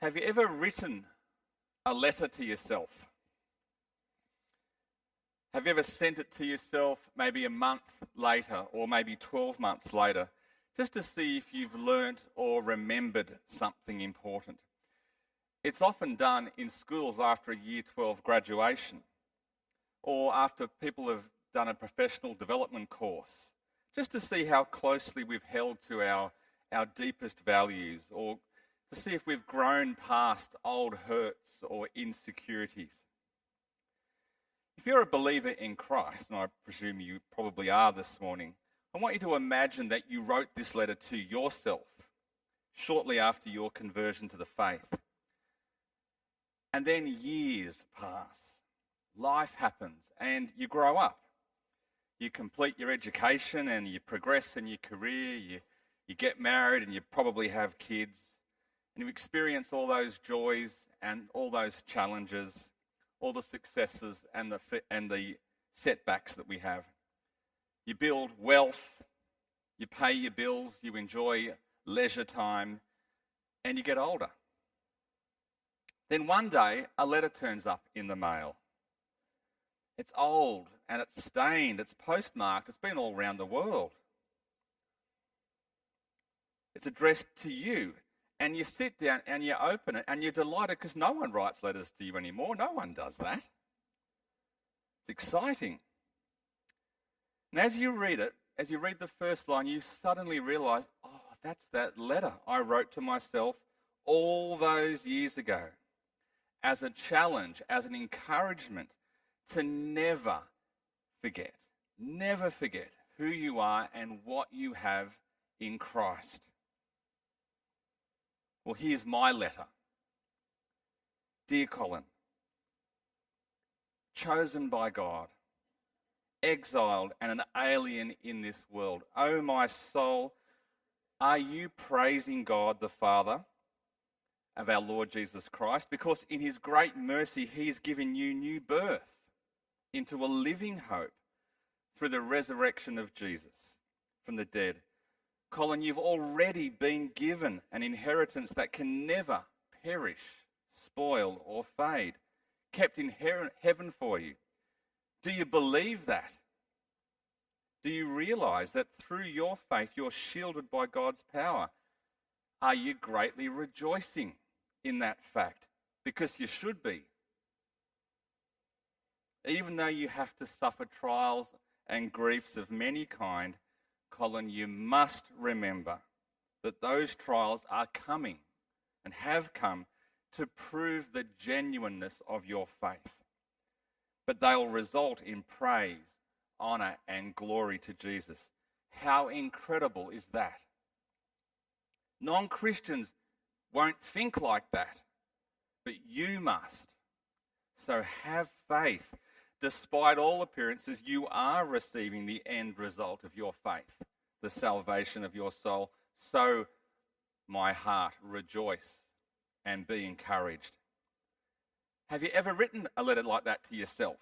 Have you ever written a letter to yourself? Have you ever sent it to yourself maybe a month later or maybe 12 months later just to see if you've learnt or remembered something important? It's often done in schools after a year 12 graduation or after people have done a professional development course just to see how closely we've held to our, our deepest values or to see if we've grown past old hurts or insecurities. If you're a believer in Christ, and I presume you probably are this morning, I want you to imagine that you wrote this letter to yourself shortly after your conversion to the faith. And then years pass, life happens, and you grow up. You complete your education and you progress in your career, you, you get married and you probably have kids, and you experience all those joys and all those challenges, all the successes and the, and the setbacks that we have. You build wealth, you pay your bills, you enjoy leisure time, and you get older. Then one day, a letter turns up in the mail. It's old and it's stained, it's postmarked, it's been all around the world. It's addressed to you and you sit down and you open it and you're delighted because no one writes letters to you anymore. No one does that. It's exciting. And as you read it, as you read the first line, you suddenly realize, oh, that's that letter I wrote to myself all those years ago as a challenge, as an encouragement to never forget, never forget who you are and what you have in Christ. Well, here's my letter. Dear Colin, chosen by God, exiled and an alien in this world. Oh, my soul, are you praising God the Father of our Lord Jesus Christ? Because in his great mercy, he has given you new birth into a living hope through the resurrection of Jesus from the dead Colin, you've already been given an inheritance that can never perish, spoil, or fade, kept in heaven for you. Do you believe that? Do you realize that through your faith you're shielded by God's power? Are you greatly rejoicing in that fact? Because you should be. Even though you have to suffer trials and griefs of many kind, Colin, you must remember that those trials are coming and have come to prove the genuineness of your faith. But they'll result in praise, honor, and glory to Jesus. How incredible is that? Non Christians won't think like that, but you must. So have faith despite all appearances, you are receiving the end result of your faith, the salvation of your soul. So, my heart, rejoice and be encouraged. Have you ever written a letter like that to yourself?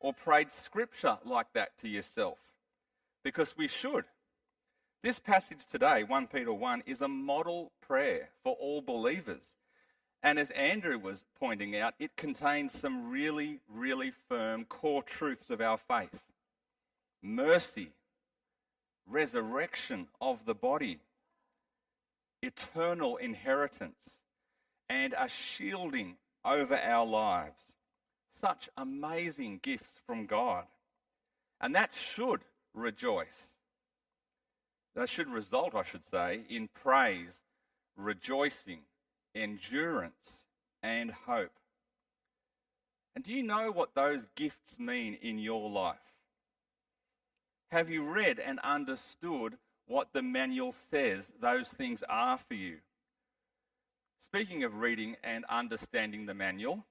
Or prayed scripture like that to yourself? Because we should. This passage today, 1 Peter 1, is a model prayer for all believers. And as Andrew was pointing out, it contains some really, really firm core truths of our faith mercy, resurrection of the body, eternal inheritance, and a shielding over our lives. Such amazing gifts from God. And that should rejoice. That should result, I should say, in praise, rejoicing, endurance, and hope. And do you know what those gifts mean in your life? Have you read and understood what the manual says those things are for you? Speaking of reading and understanding the manual,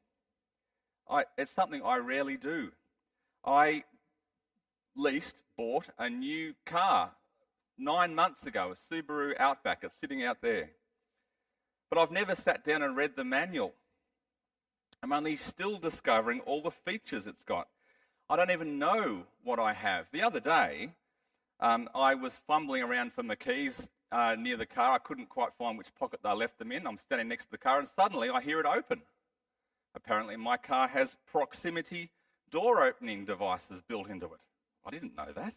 I, it's something I rarely do. I leased, bought a new car nine months ago, a Subaru Outback. It's sitting out there. But I've never sat down and read the manual. I'm only still discovering all the features it's got. I don't even know what I have. The other day, um, I was fumbling around for my keys uh, near the car. I couldn't quite find which pocket they left them in. I'm standing next to the car, and suddenly I hear it open. Apparently, my car has proximity door opening devices built into it. I didn't know that.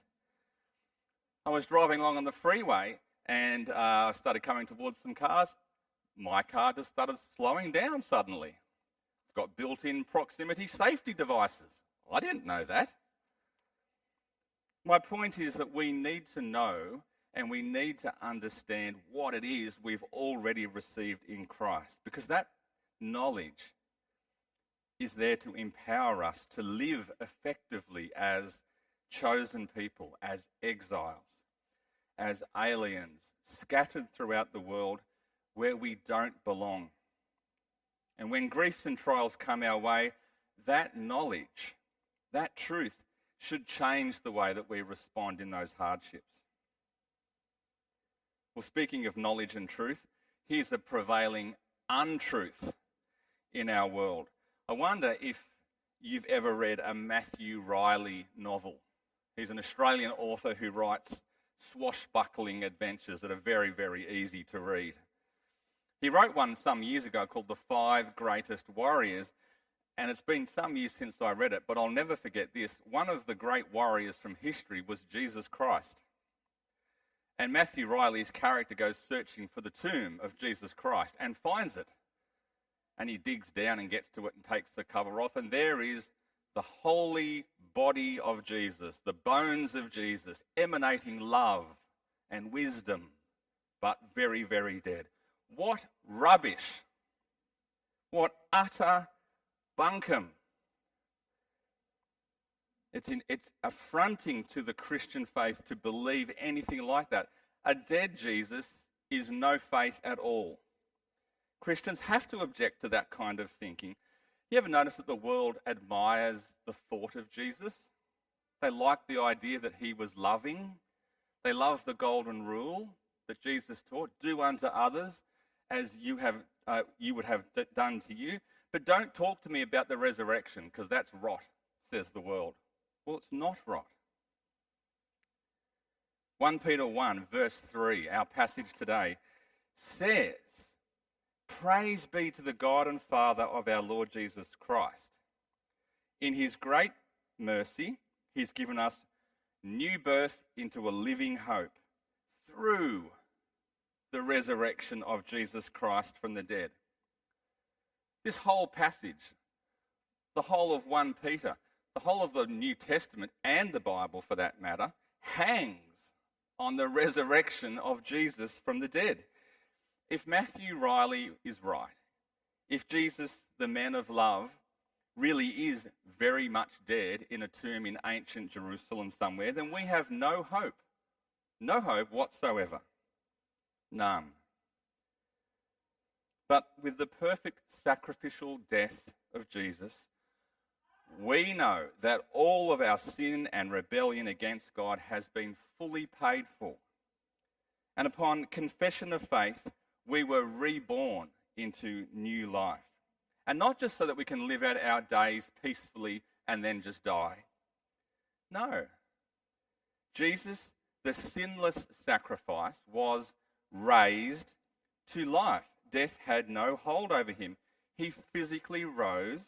I was driving along on the freeway and uh, started coming towards some cars. My car just started slowing down suddenly. It's got built in proximity safety devices. I didn't know that. My point is that we need to know and we need to understand what it is we've already received in Christ because that knowledge is there to empower us to live effectively as chosen people, as exiles, as aliens, scattered throughout the world where we don't belong. And when griefs and trials come our way, that knowledge, that truth, should change the way that we respond in those hardships. Well, speaking of knowledge and truth, here's a prevailing untruth in our world. I wonder if you've ever read a Matthew Reilly novel. He's an Australian author who writes swashbuckling adventures that are very, very easy to read. He wrote one some years ago called The Five Greatest Warriors, and it's been some years since I read it, but I'll never forget this. One of the great warriors from history was Jesus Christ. And Matthew Reilly's character goes searching for the tomb of Jesus Christ and finds it. And he digs down and gets to it and takes the cover off, and there is the holy body of Jesus, the bones of Jesus, emanating love and wisdom, but very, very dead. What rubbish! What utter bunkum! It's, in, it's affronting to the Christian faith to believe anything like that. A dead Jesus is no faith at all. Christians have to object to that kind of thinking you ever notice that the world admires the thought of Jesus? They like the idea that he was loving. They love the golden rule that Jesus taught do unto others as you, have, uh, you would have d- done to you. But don't talk to me about the resurrection because that's rot, says the world. Well, it's not rot. 1 Peter 1, verse 3, our passage today, says Praise be to the God and Father of our Lord Jesus Christ. In his great mercy, he's given us new birth into a living hope through the resurrection of Jesus Christ from the dead. This whole passage, the whole of 1 Peter, the whole of the New Testament and the Bible for that matter, hangs on the resurrection of Jesus from the dead if Matthew Reilly is right, if Jesus, the man of love, really is very much dead in a tomb in ancient Jerusalem somewhere, then we have no hope. No hope whatsoever. None. But with the perfect sacrificial death of Jesus, we know that all of our sin and rebellion against God has been fully paid for. And upon confession of faith, we were reborn into new life. And not just so that we can live out our days peacefully and then just die. No. Jesus, the sinless sacrifice, was raised to life. Death had no hold over him. He physically rose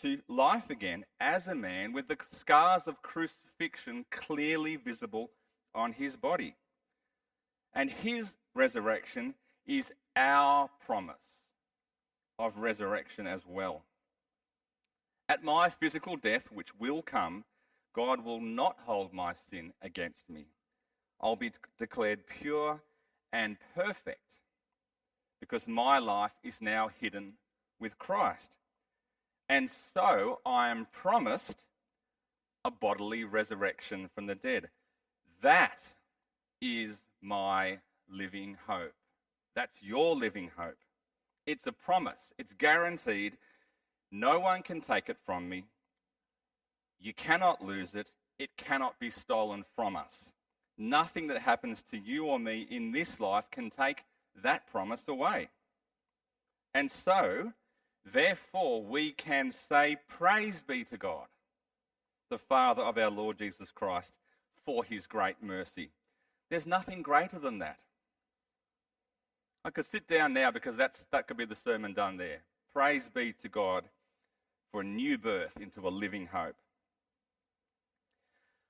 to life again as a man with the scars of crucifixion clearly visible on his body. And his resurrection is our promise of resurrection as well. At my physical death, which will come, God will not hold my sin against me. I'll be declared pure and perfect because my life is now hidden with Christ. And so I am promised a bodily resurrection from the dead. That is my living hope. That's your living hope. It's a promise, it's guaranteed. No one can take it from me. You cannot lose it. It cannot be stolen from us. Nothing that happens to you or me in this life can take that promise away. And so, therefore, we can say, Praise be to God, the Father of our Lord Jesus Christ, for his great mercy. There's nothing greater than that. I could sit down now because that's, that could be the sermon done there. Praise be to God for a new birth into a living hope.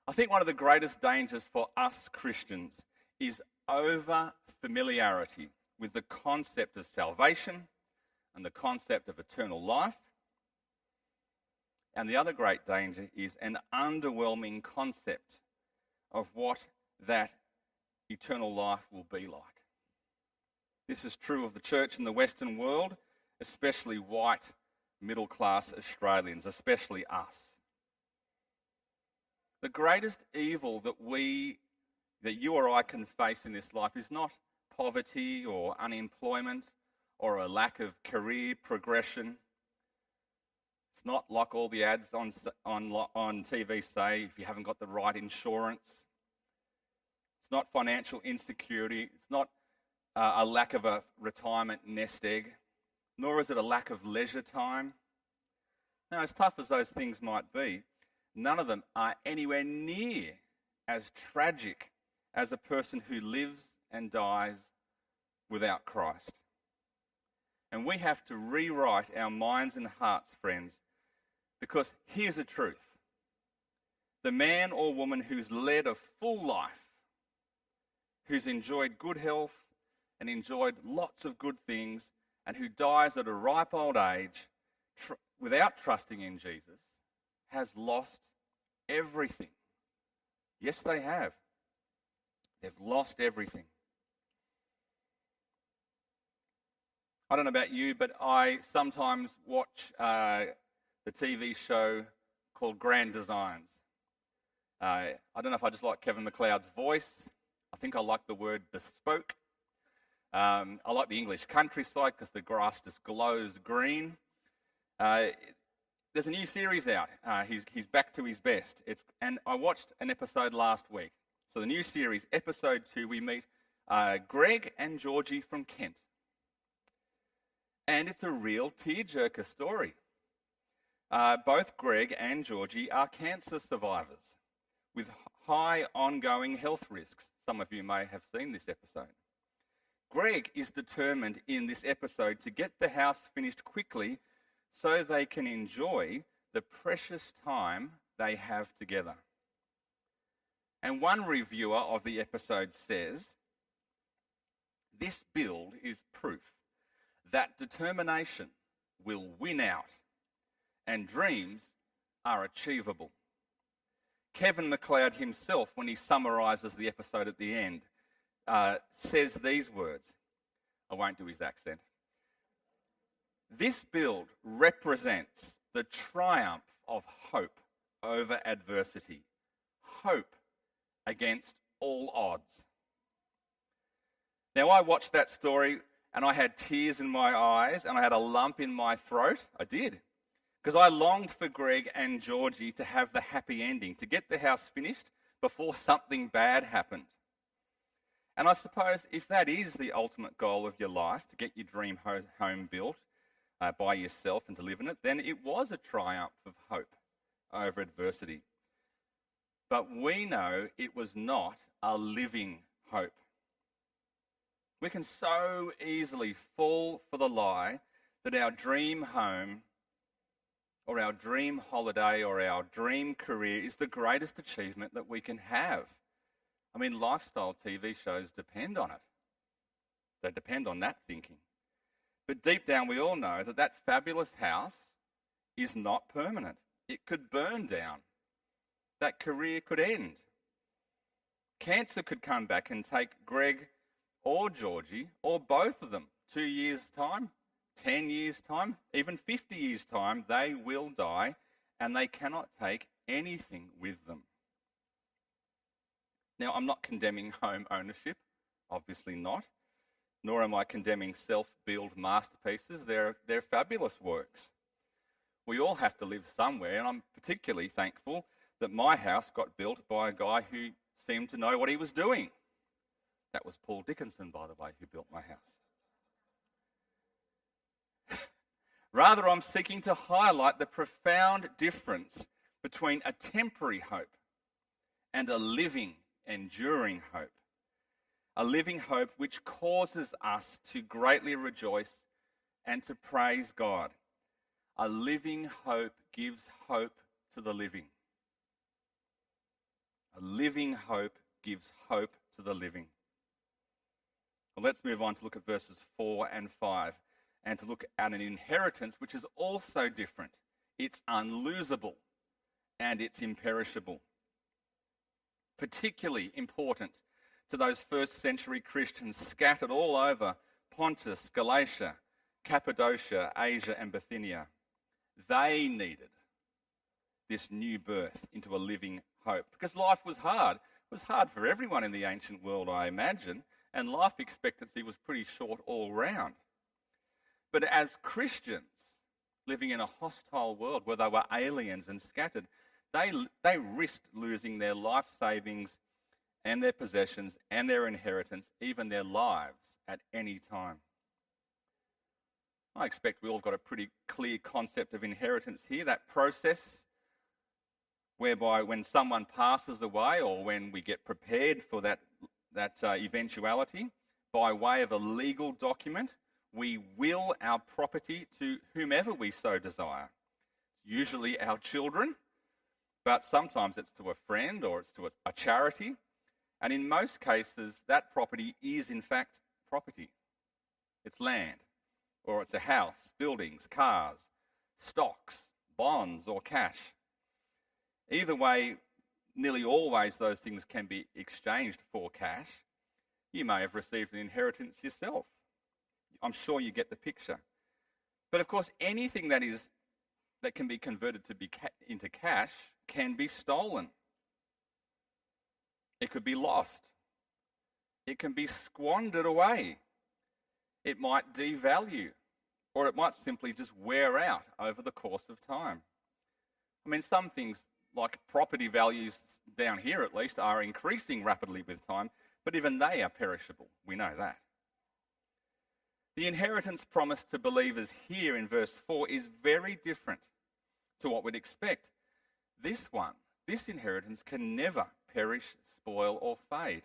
I think one of the greatest dangers for us Christians is over familiarity with the concept of salvation and the concept of eternal life. And the other great danger is an underwhelming concept of what that eternal life will be like. This is true of the church in the Western world, especially white middle class Australians, especially us. The greatest evil that we, that you or I can face in this life is not poverty or unemployment or a lack of career progression. It's not like all the ads on, on, on TV say if you haven't got the right insurance. It's not financial insecurity. It's not uh, a lack of a retirement nest egg, nor is it a lack of leisure time. Now, as tough as those things might be, none of them are anywhere near as tragic as a person who lives and dies without Christ. And we have to rewrite our minds and hearts, friends, because here's the truth the man or woman who's led a full life, who's enjoyed good health, and enjoyed lots of good things and who dies at a ripe old age tr- without trusting in Jesus has lost everything. Yes, they have. They've lost everything. I don't know about you, but I sometimes watch uh, the TV show called Grand Designs. Uh, I don't know if I just like Kevin McCloud's voice. I think I like the word bespoke. Um, I like the English countryside because the grass just glows green. Uh, there's a new series out. Uh, he's, he's back to his best. It's, and I watched an episode last week. So the new series, episode two, we meet uh, Greg and Georgie from Kent. And it's a real tearjerker story. Uh, both Greg and Georgie are cancer survivors with high ongoing health risks. Some of you may have seen this episode. Greg is determined in this episode to get the house finished quickly so they can enjoy the precious time they have together. And one reviewer of the episode says this build is proof that determination will win out and dreams are achievable. Kevin McCloud himself, when he summarizes the episode at the end, uh, says these words. I won't do his accent. This build represents the triumph of hope over adversity, hope against all odds. Now, I watched that story and I had tears in my eyes and I had a lump in my throat. I did. Because I longed for Greg and Georgie to have the happy ending, to get the house finished before something bad happened. And I suppose if that is the ultimate goal of your life, to get your dream home built uh, by yourself and to live in it, then it was a triumph of hope over adversity. But we know it was not a living hope. We can so easily fall for the lie that our dream home or our dream holiday or our dream career is the greatest achievement that we can have. I mean, lifestyle TV shows depend on it. They depend on that thinking. But deep down, we all know that that fabulous house is not permanent. It could burn down. That career could end. Cancer could come back and take Greg or Georgie or both of them two years' time, 10 years' time, even 50 years' time. They will die and they cannot take anything with them. Now, I'm not condemning home ownership, obviously not, nor am I condemning self built masterpieces. They're, they're fabulous works. We all have to live somewhere, and I'm particularly thankful that my house got built by a guy who seemed to know what he was doing. That was Paul Dickinson, by the way, who built my house. Rather, I'm seeking to highlight the profound difference between a temporary hope and a living enduring hope. A living hope which causes us to greatly rejoice and to praise God. A living hope gives hope to the living. A living hope gives hope to the living. Well, let's move on to look at verses 4 and 5 and to look at an inheritance which is also different. It's unlosable and it's imperishable. Particularly important to those first century Christians scattered all over Pontus, Galatia, Cappadocia, Asia, and Bithynia. They needed this new birth into a living hope because life was hard. It was hard for everyone in the ancient world, I imagine, and life expectancy was pretty short all round. But as Christians living in a hostile world where they were aliens and scattered, they, they risked losing their life savings and their possessions and their inheritance, even their lives, at any time. I expect we all have got a pretty clear concept of inheritance here, that process whereby when someone passes away or when we get prepared for that, that uh, eventuality, by way of a legal document, we will our property to whomever we so desire. Usually our children, but sometimes it's to a friend or it's to a, a charity. And in most cases, that property is in fact property. It's land or it's a house, buildings, cars, stocks, bonds, or cash. Either way, nearly always those things can be exchanged for cash. You may have received an inheritance yourself. I'm sure you get the picture. But of course, anything that is that can be converted to be ca- into cash can be stolen. It could be lost. It can be squandered away. It might devalue, or it might simply just wear out over the course of time. I mean, some things, like property values down here at least, are increasing rapidly with time, but even they are perishable. We know that. The inheritance promised to believers here in verse 4 is very different to what we'd expect. This one, this inheritance can never perish, spoil, or fade.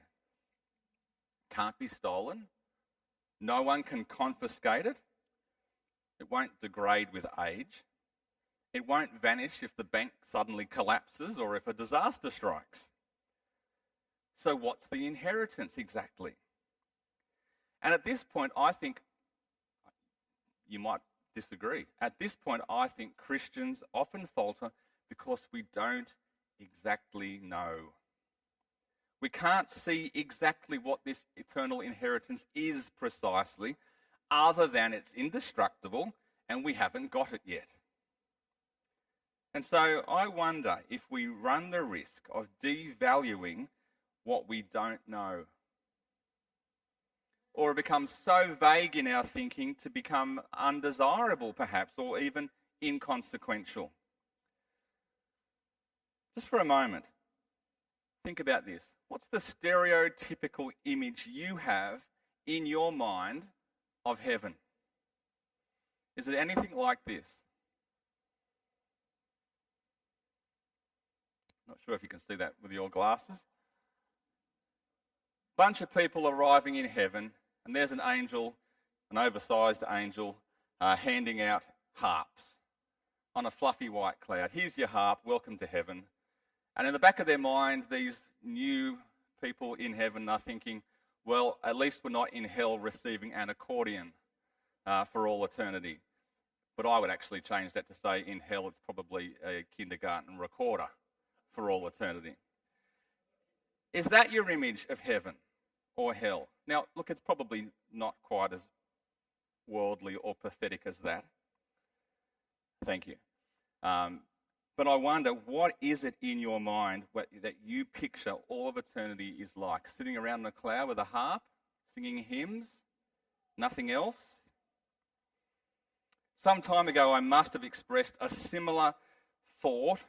Can't be stolen, no one can confiscate it. It won't degrade with age. It won't vanish if the bank suddenly collapses or if a disaster strikes. So, what's the inheritance exactly? And at this point, I think you might disagree. At this point, I think Christians often falter because we don't exactly know. We can't see exactly what this eternal inheritance is precisely, other than it's indestructible and we haven't got it yet. And so I wonder if we run the risk of devaluing what we don't know. Or it becomes so vague in our thinking to become undesirable, perhaps, or even inconsequential. Just for a moment, think about this. What's the stereotypical image you have in your mind of heaven? Is it anything like this? Not sure if you can see that with your glasses. Bunch of people arriving in heaven, and there's an angel, an oversized angel, uh, handing out harps on a fluffy white cloud. Here's your harp, welcome to heaven. And in the back of their mind, these new people in heaven are thinking, well, at least we're not in hell receiving an accordion uh, for all eternity. But I would actually change that to say in hell it's probably a kindergarten recorder for all eternity. Is that your image of heaven or hell? Now, look, it's probably not quite as worldly or pathetic as that. Thank you. Um, but I wonder, what is it in your mind that you picture all of eternity is like? Sitting around in a cloud with a harp, singing hymns, nothing else? Some time ago, I must have expressed a similar thought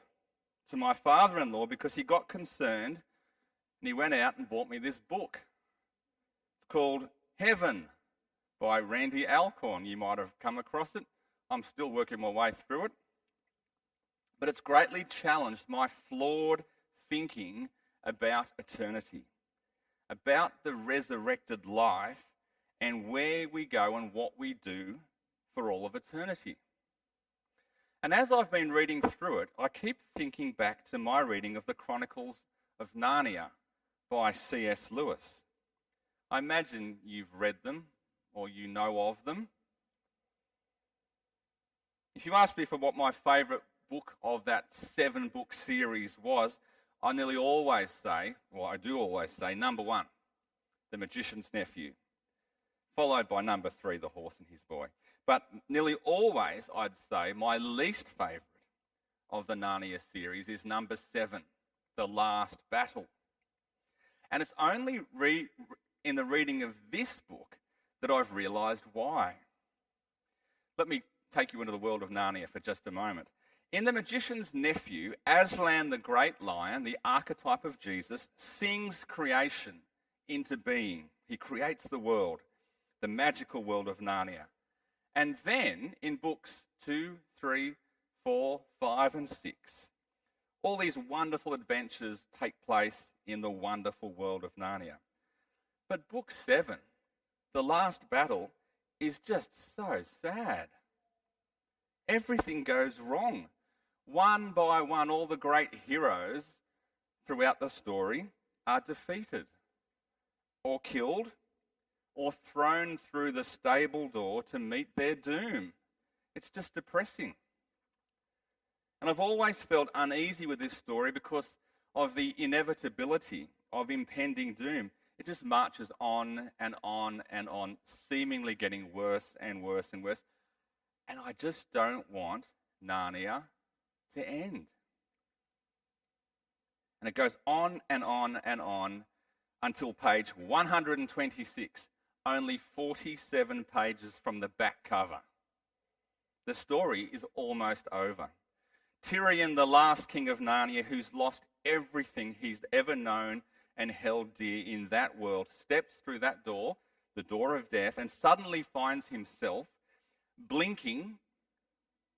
to my father in law because he got concerned and he went out and bought me this book. It's called Heaven by Randy Alcorn. You might have come across it. I'm still working my way through it but it's greatly challenged my flawed thinking about eternity. about the resurrected life and where we go and what we do for all of eternity. And as I've been reading through it, I keep thinking back to my reading of the Chronicles of Narnia by C.S. Lewis. I imagine you've read them or you know of them. If you ask me for what my favourite book of that seven book series was, I nearly always say, well, I do always say, number one, The Magician's Nephew, followed by number three, The Horse and His Boy. But nearly always, I'd say, my least favourite of the Narnia series is number seven, The Last Battle. And it's only re- in the reading of this book that I've realised why. Let me take you into the world of Narnia for just a moment. In The Magician's Nephew, Aslan the Great Lion, the archetype of Jesus, sings creation into being. He creates the world, the magical world of Narnia. And then in books two, three, four, five, and six, all these wonderful adventures take place in the wonderful world of Narnia. But book seven, the last battle, is just so sad. Everything goes wrong one by one, all the great heroes throughout the story are defeated or killed or thrown through the stable door to meet their doom. It's just depressing. And I've always felt uneasy with this story because of the inevitability of impending doom. It just marches on and on and on, seemingly getting worse and worse and worse. And I just don't want Narnia to end. And it goes on and on and on until page 126, only 47 pages from the back cover. The story is almost over. Tirian, the last king of Narnia, who's lost everything he's ever known and held dear in that world, steps through that door, the door of death, and suddenly finds himself blinking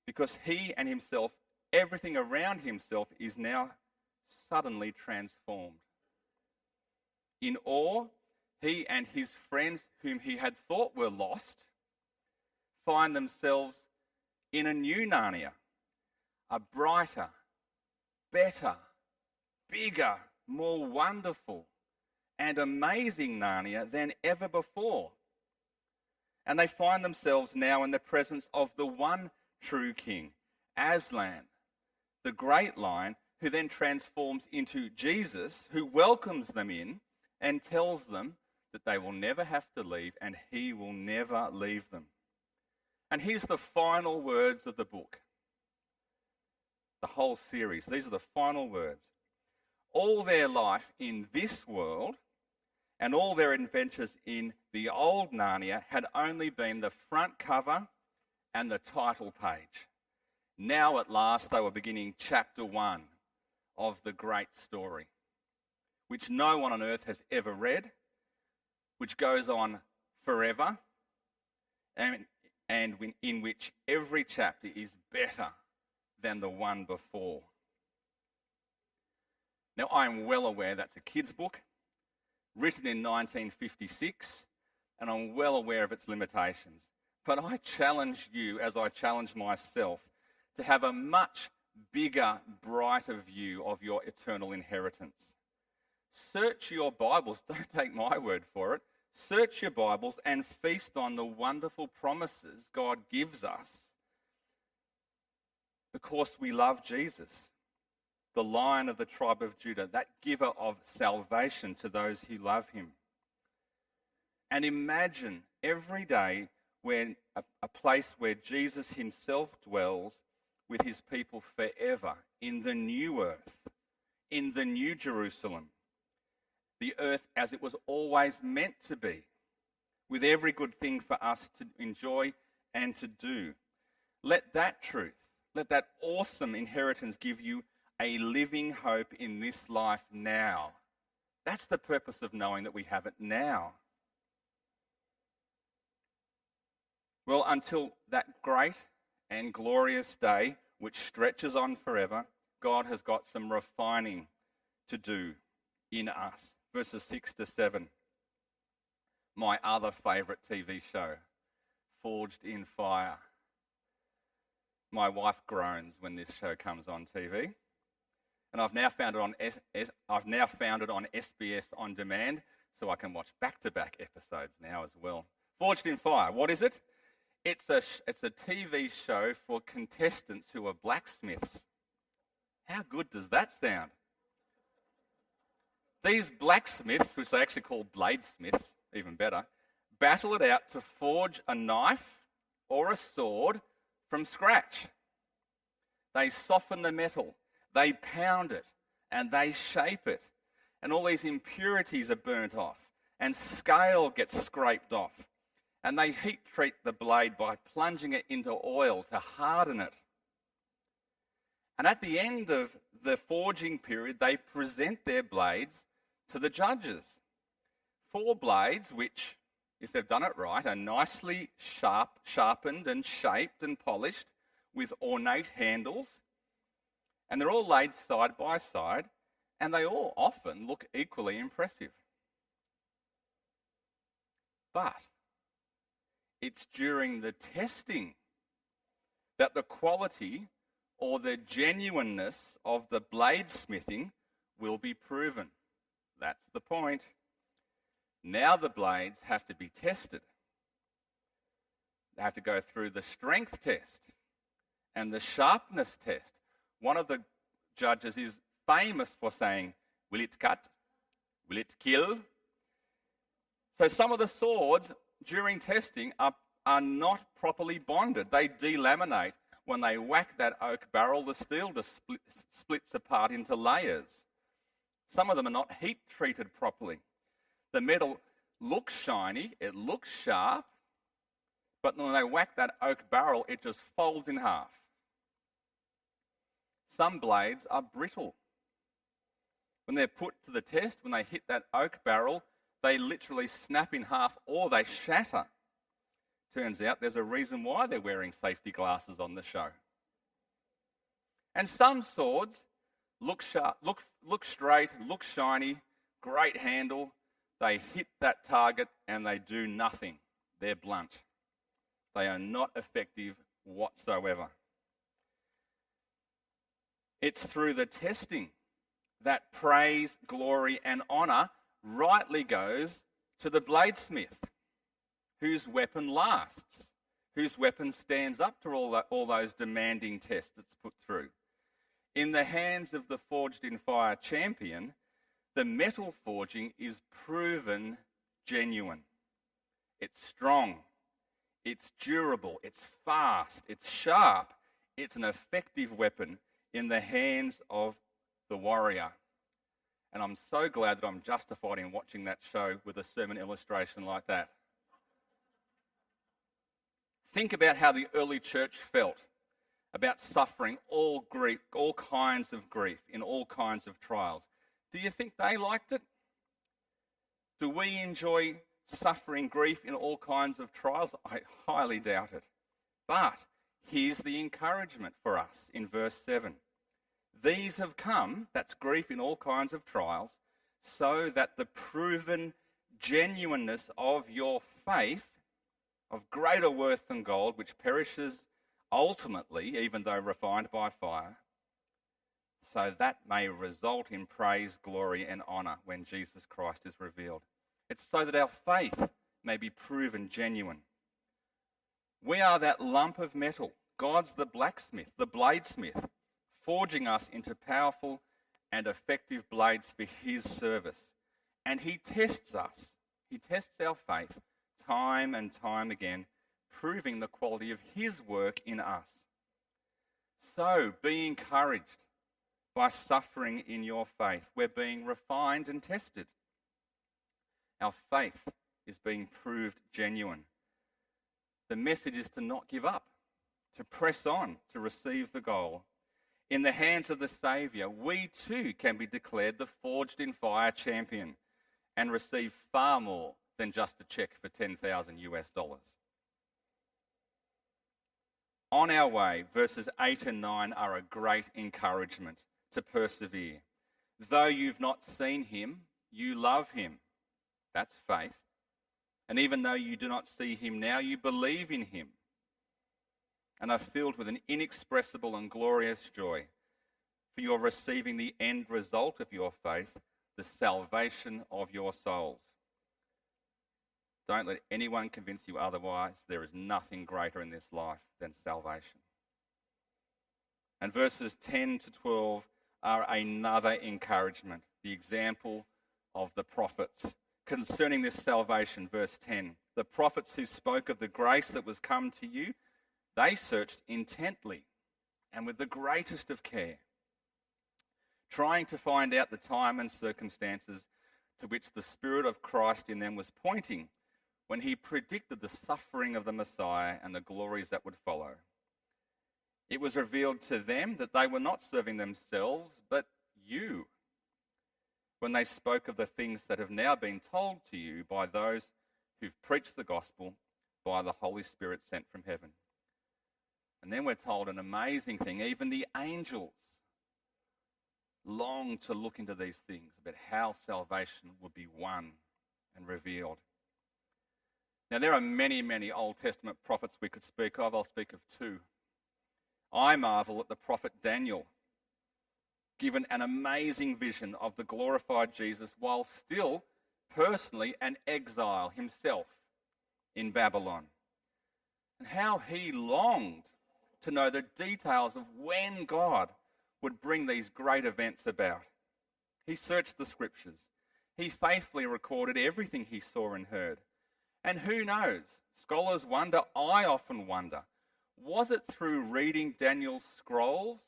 because he and himself everything around himself is now suddenly transformed. In awe, he and his friends, whom he had thought were lost, find themselves in a new Narnia, a brighter, better, bigger, more wonderful, and amazing Narnia than ever before. And they find themselves now in the presence of the one true king, Aslan, the great lion, who then transforms into Jesus, who welcomes them in and tells them that they will never have to leave and he will never leave them. And here's the final words of the book. The whole series. These are the final words. All their life in this world and all their adventures in the old Narnia had only been the front cover and the title page. Now, at last, they were beginning chapter one of the great story, which no one on earth has ever read, which goes on forever, and, and in which every chapter is better than the one before. Now, I'm well aware that's a kid's book, written in 1956, and I'm well aware of its limitations. But I challenge you, as I challenge myself, to have a much bigger, brighter view of your eternal inheritance. Search your Bibles, don't take my word for it. Search your Bibles and feast on the wonderful promises God gives us because we love Jesus, the lion of the tribe of Judah, that giver of salvation to those who love him. And imagine every day when a, a place where Jesus himself dwells with his people forever in the new earth, in the new Jerusalem, the earth as it was always meant to be, with every good thing for us to enjoy and to do. Let that truth, let that awesome inheritance give you a living hope in this life now. That's the purpose of knowing that we have it now. Well, until that great and glorious day, which stretches on forever, God has got some refining to do in us verses 6 to 7. My other favourite TV show, Forged in Fire. My wife groans when this show comes on TV. And I've now found it on S- S- I've now found it on SBS on demand, so I can watch back-to-back episodes now as well. Forged in Fire. What is it? It's a it's a TV show for contestants who are blacksmiths. How good does that sound? These blacksmiths, which they actually call bladesmiths, even better, battle it out to forge a knife or a sword from scratch. They soften the metal, they pound it, and they shape it. And all these impurities are burnt off, and scale gets scraped off. And they heat treat the blade by plunging it into oil to harden it. And at the end of the forging period, they present their blades to the judges. Four blades, which, if they've done it right, are nicely sharp, sharpened and shaped and polished with ornate handles. And they're all laid side by side, and they all often look equally impressive. But it's during the testing that the quality or the genuineness of the bladesmithing will be proven. That's the point. Now the blades have to be tested. They have to go through the strength test and the sharpness test. One of the judges is famous for saying, Will it cut? Will it kill? So some of the swords during testing are, are not properly bonded. They delaminate. When they whack that oak barrel, the steel just split, splits apart into layers. Some of them are not heat treated properly. The metal looks shiny, it looks sharp, but when they whack that oak barrel, it just folds in half. Some blades are brittle. When they're put to the test, when they hit that oak barrel, they literally snap in half or they shatter. Turns out there's a reason why they're wearing safety glasses on the show. And some swords look sharp, look, look straight, look shiny, great handle. They hit that target and they do nothing. They're blunt. They are not effective whatsoever. It's through the testing that praise, glory, and honour rightly goes to the bladesmith, whose weapon lasts, whose weapon stands up to all, that, all those demanding tests it's put through. In the hands of the forged in fire champion, the metal forging is proven genuine. It's strong, it's durable, it's fast, it's sharp, it's an effective weapon in the hands of the warrior. And I'm so glad that I'm justified in watching that show with a sermon illustration like that. Think about how the early church felt about suffering all grief, all kinds of grief in all kinds of trials. Do you think they liked it? Do we enjoy suffering grief in all kinds of trials? I highly doubt it. But here's the encouragement for us in verse 7. These have come, that's grief in all kinds of trials, so that the proven genuineness of your faith, of greater worth than gold, which perishes ultimately, even though refined by fire, so that may result in praise, glory, and honour when Jesus Christ is revealed. It's so that our faith may be proven genuine. We are that lump of metal. God's the blacksmith, the bladesmith, forging us into powerful and effective blades for his service. And he tests us. He tests our faith time and time again, proving the quality of his work in us. So be encouraged by suffering in your faith. We're being refined and tested. Our faith is being proved genuine. The message is to not give up, to press on to receive the goal in the hands of the Saviour, we too can be declared the forged in fire champion and receive far more than just a check for 10,000 US dollars. On our way, verses 8 and 9 are a great encouragement to persevere. Though you've not seen him, you love him. That's faith. And even though you do not see him now, you believe in him and are filled with an inexpressible and glorious joy. For you are receiving the end result of your faith, the salvation of your souls. Don't let anyone convince you otherwise. There is nothing greater in this life than salvation. And verses 10 to 12 are another encouragement, the example of the prophets. Concerning this salvation, verse 10 the prophets who spoke of the grace that was come to you, they searched intently and with the greatest of care, trying to find out the time and circumstances to which the Spirit of Christ in them was pointing when he predicted the suffering of the Messiah and the glories that would follow. It was revealed to them that they were not serving themselves, but you, when they spoke of the things that have now been told to you by those who've preached the gospel by the Holy Spirit sent from heaven. And then we're told an amazing thing even the angels long to look into these things about how salvation would be won and revealed. Now, there are many, many Old Testament prophets we could speak of. I'll speak of two. I marvel at the prophet Daniel, given an amazing vision of the glorified Jesus while still personally an exile himself in Babylon. And how he longed to know the details of when God would bring these great events about. He searched the scriptures. He faithfully recorded everything he saw and heard. And who knows? Scholars wonder, I often wonder, was it through reading Daniel's scrolls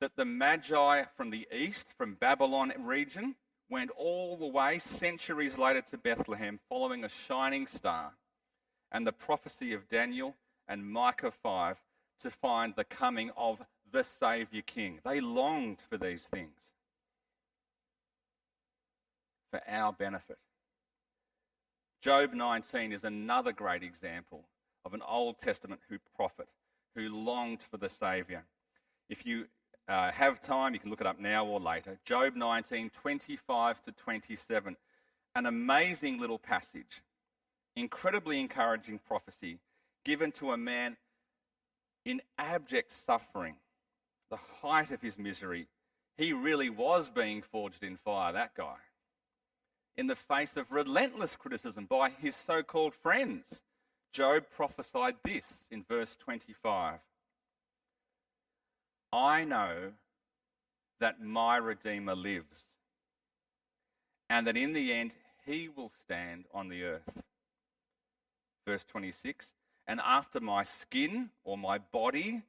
that the Magi from the east, from Babylon region, went all the way centuries later to Bethlehem following a shining star and the prophecy of Daniel and Micah 5 to find the coming of the Saviour King. They longed for these things for our benefit. Job 19 is another great example of an Old Testament who prophet who longed for the Saviour. If you uh, have time, you can look it up now or later. Job 19, 25 to 27. An amazing little passage, incredibly encouraging prophecy given to a man in abject suffering, the height of his misery. He really was being forged in fire, that guy in the face of relentless criticism by his so called friends. Job prophesied this in verse 25 I know that my Redeemer lives, and that in the end he will stand on the earth. Verse 26 And after my skin or my body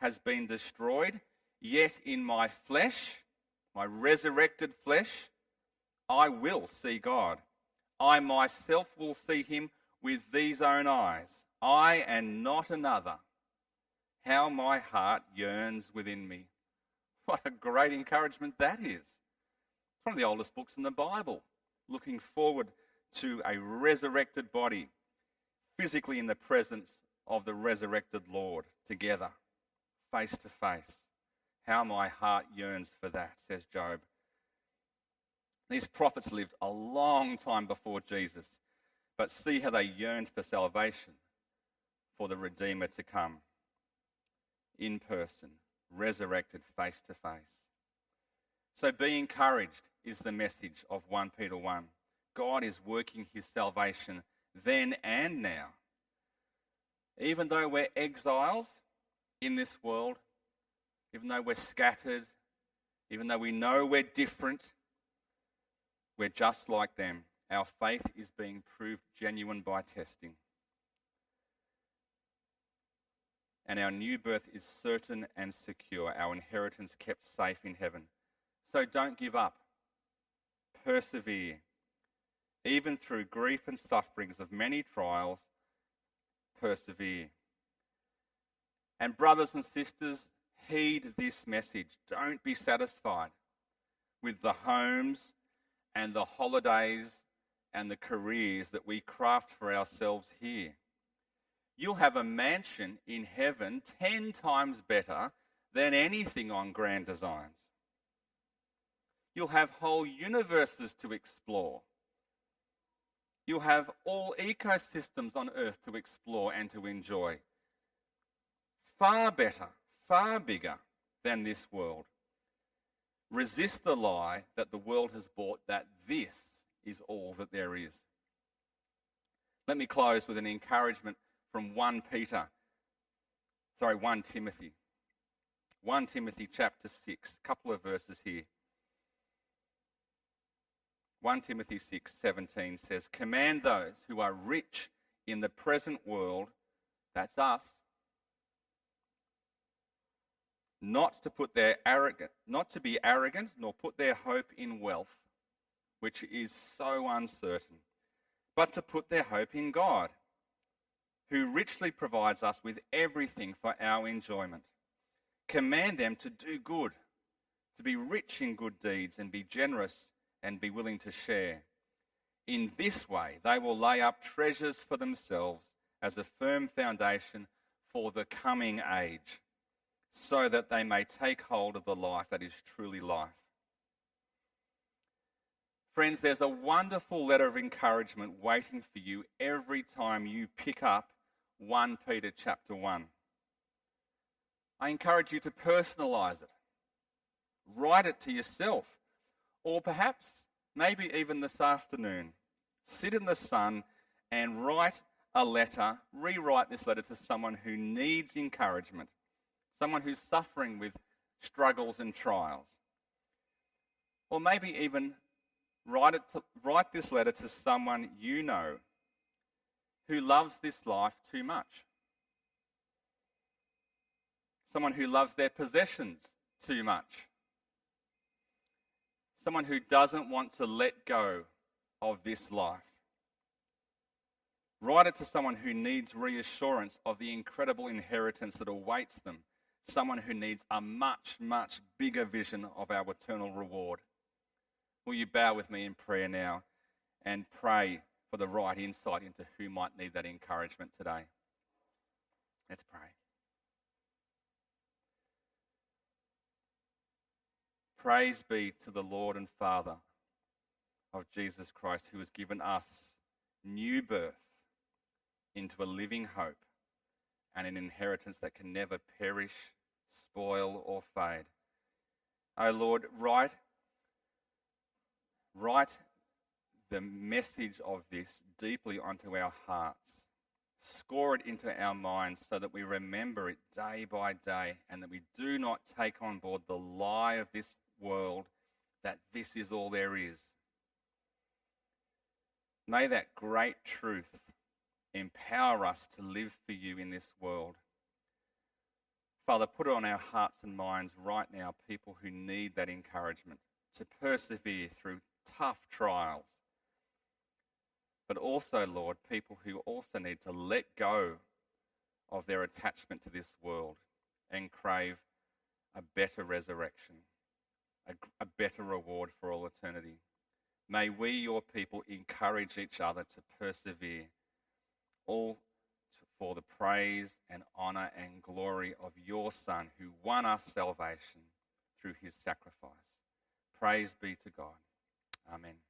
has been destroyed, yet in my flesh, my resurrected flesh, I will see God. I myself will see him with these own eyes. I and not another. How my heart yearns within me. What a great encouragement that is. It's one of the oldest books in the Bible, looking forward to a resurrected body, physically in the presence of the resurrected Lord, together, face to face. How my heart yearns for that, says Job. These prophets lived a long time before Jesus, but see how they yearned for salvation, for the Redeemer to come in person, resurrected face to face. So be encouraged is the message of 1 Peter 1. God is working his salvation then and now. Even though we're exiles in this world, even though we're scattered, even though we know we're different, we're just like them. Our faith is being proved genuine by testing. And our new birth is certain and secure, our inheritance kept safe in heaven. So don't give up. Persevere. Even through grief and sufferings of many trials, persevere. And, brothers and sisters, heed this message. Don't be satisfied with the homes and the holidays and the careers that we craft for ourselves here. You'll have a mansion in heaven 10 times better than anything on Grand Designs. You'll have whole universes to explore. You'll have all ecosystems on earth to explore and to enjoy. Far better, far bigger than this world. Resist the lie that the world has bought that this is all that there is. Let me close with an encouragement from 1 Peter, sorry, 1 Timothy. 1 Timothy chapter 6, a couple of verses here. 1 Timothy 6:17 says, "Command those who are rich in the present world, that's us, not to put their arrogant, not to be arrogant, nor put their hope in wealth, which is so uncertain, but to put their hope in God, who richly provides us with everything for our enjoyment. Command them to do good, to be rich in good deeds, and be generous and be willing to share. In this way, they will lay up treasures for themselves as a firm foundation for the coming age, so that they may take hold of the life that is truly life. Friends, there's a wonderful letter of encouragement waiting for you every time you pick up 1 Peter chapter 1. I encourage you to personalize it. Write it to yourself. Or perhaps, maybe even this afternoon, sit in the sun and write a letter, rewrite this letter to someone who needs encouragement, someone who's suffering with struggles and trials. Or maybe even write, it to, write this letter to someone you know who loves this life too much. Someone who loves their possessions too much someone who doesn't want to let go of this life. Write it to someone who needs reassurance of the incredible inheritance that awaits them, someone who needs a much, much bigger vision of our eternal reward. Will you bow with me in prayer now and pray for the right insight into who might need that encouragement today? Let's pray. Praise be to the Lord and Father of Jesus Christ, who has given us new birth into a living hope and an inheritance that can never perish, spoil, or fade. O oh Lord, write, write the message of this deeply onto our hearts. Score it into our minds so that we remember it day by day and that we do not take on board the lie of this world that this is all there is. May that great truth empower us to live for you in this world. Father, put on our hearts and minds right now, people who need that encouragement to persevere through tough trials. But also, Lord, people who also need to let go of their attachment to this world and crave a better resurrection a, a better reward for all eternity. May we, your people, encourage each other to persevere, all for the praise and honor and glory of your Son, who won us salvation through his sacrifice. Praise be to God. Amen.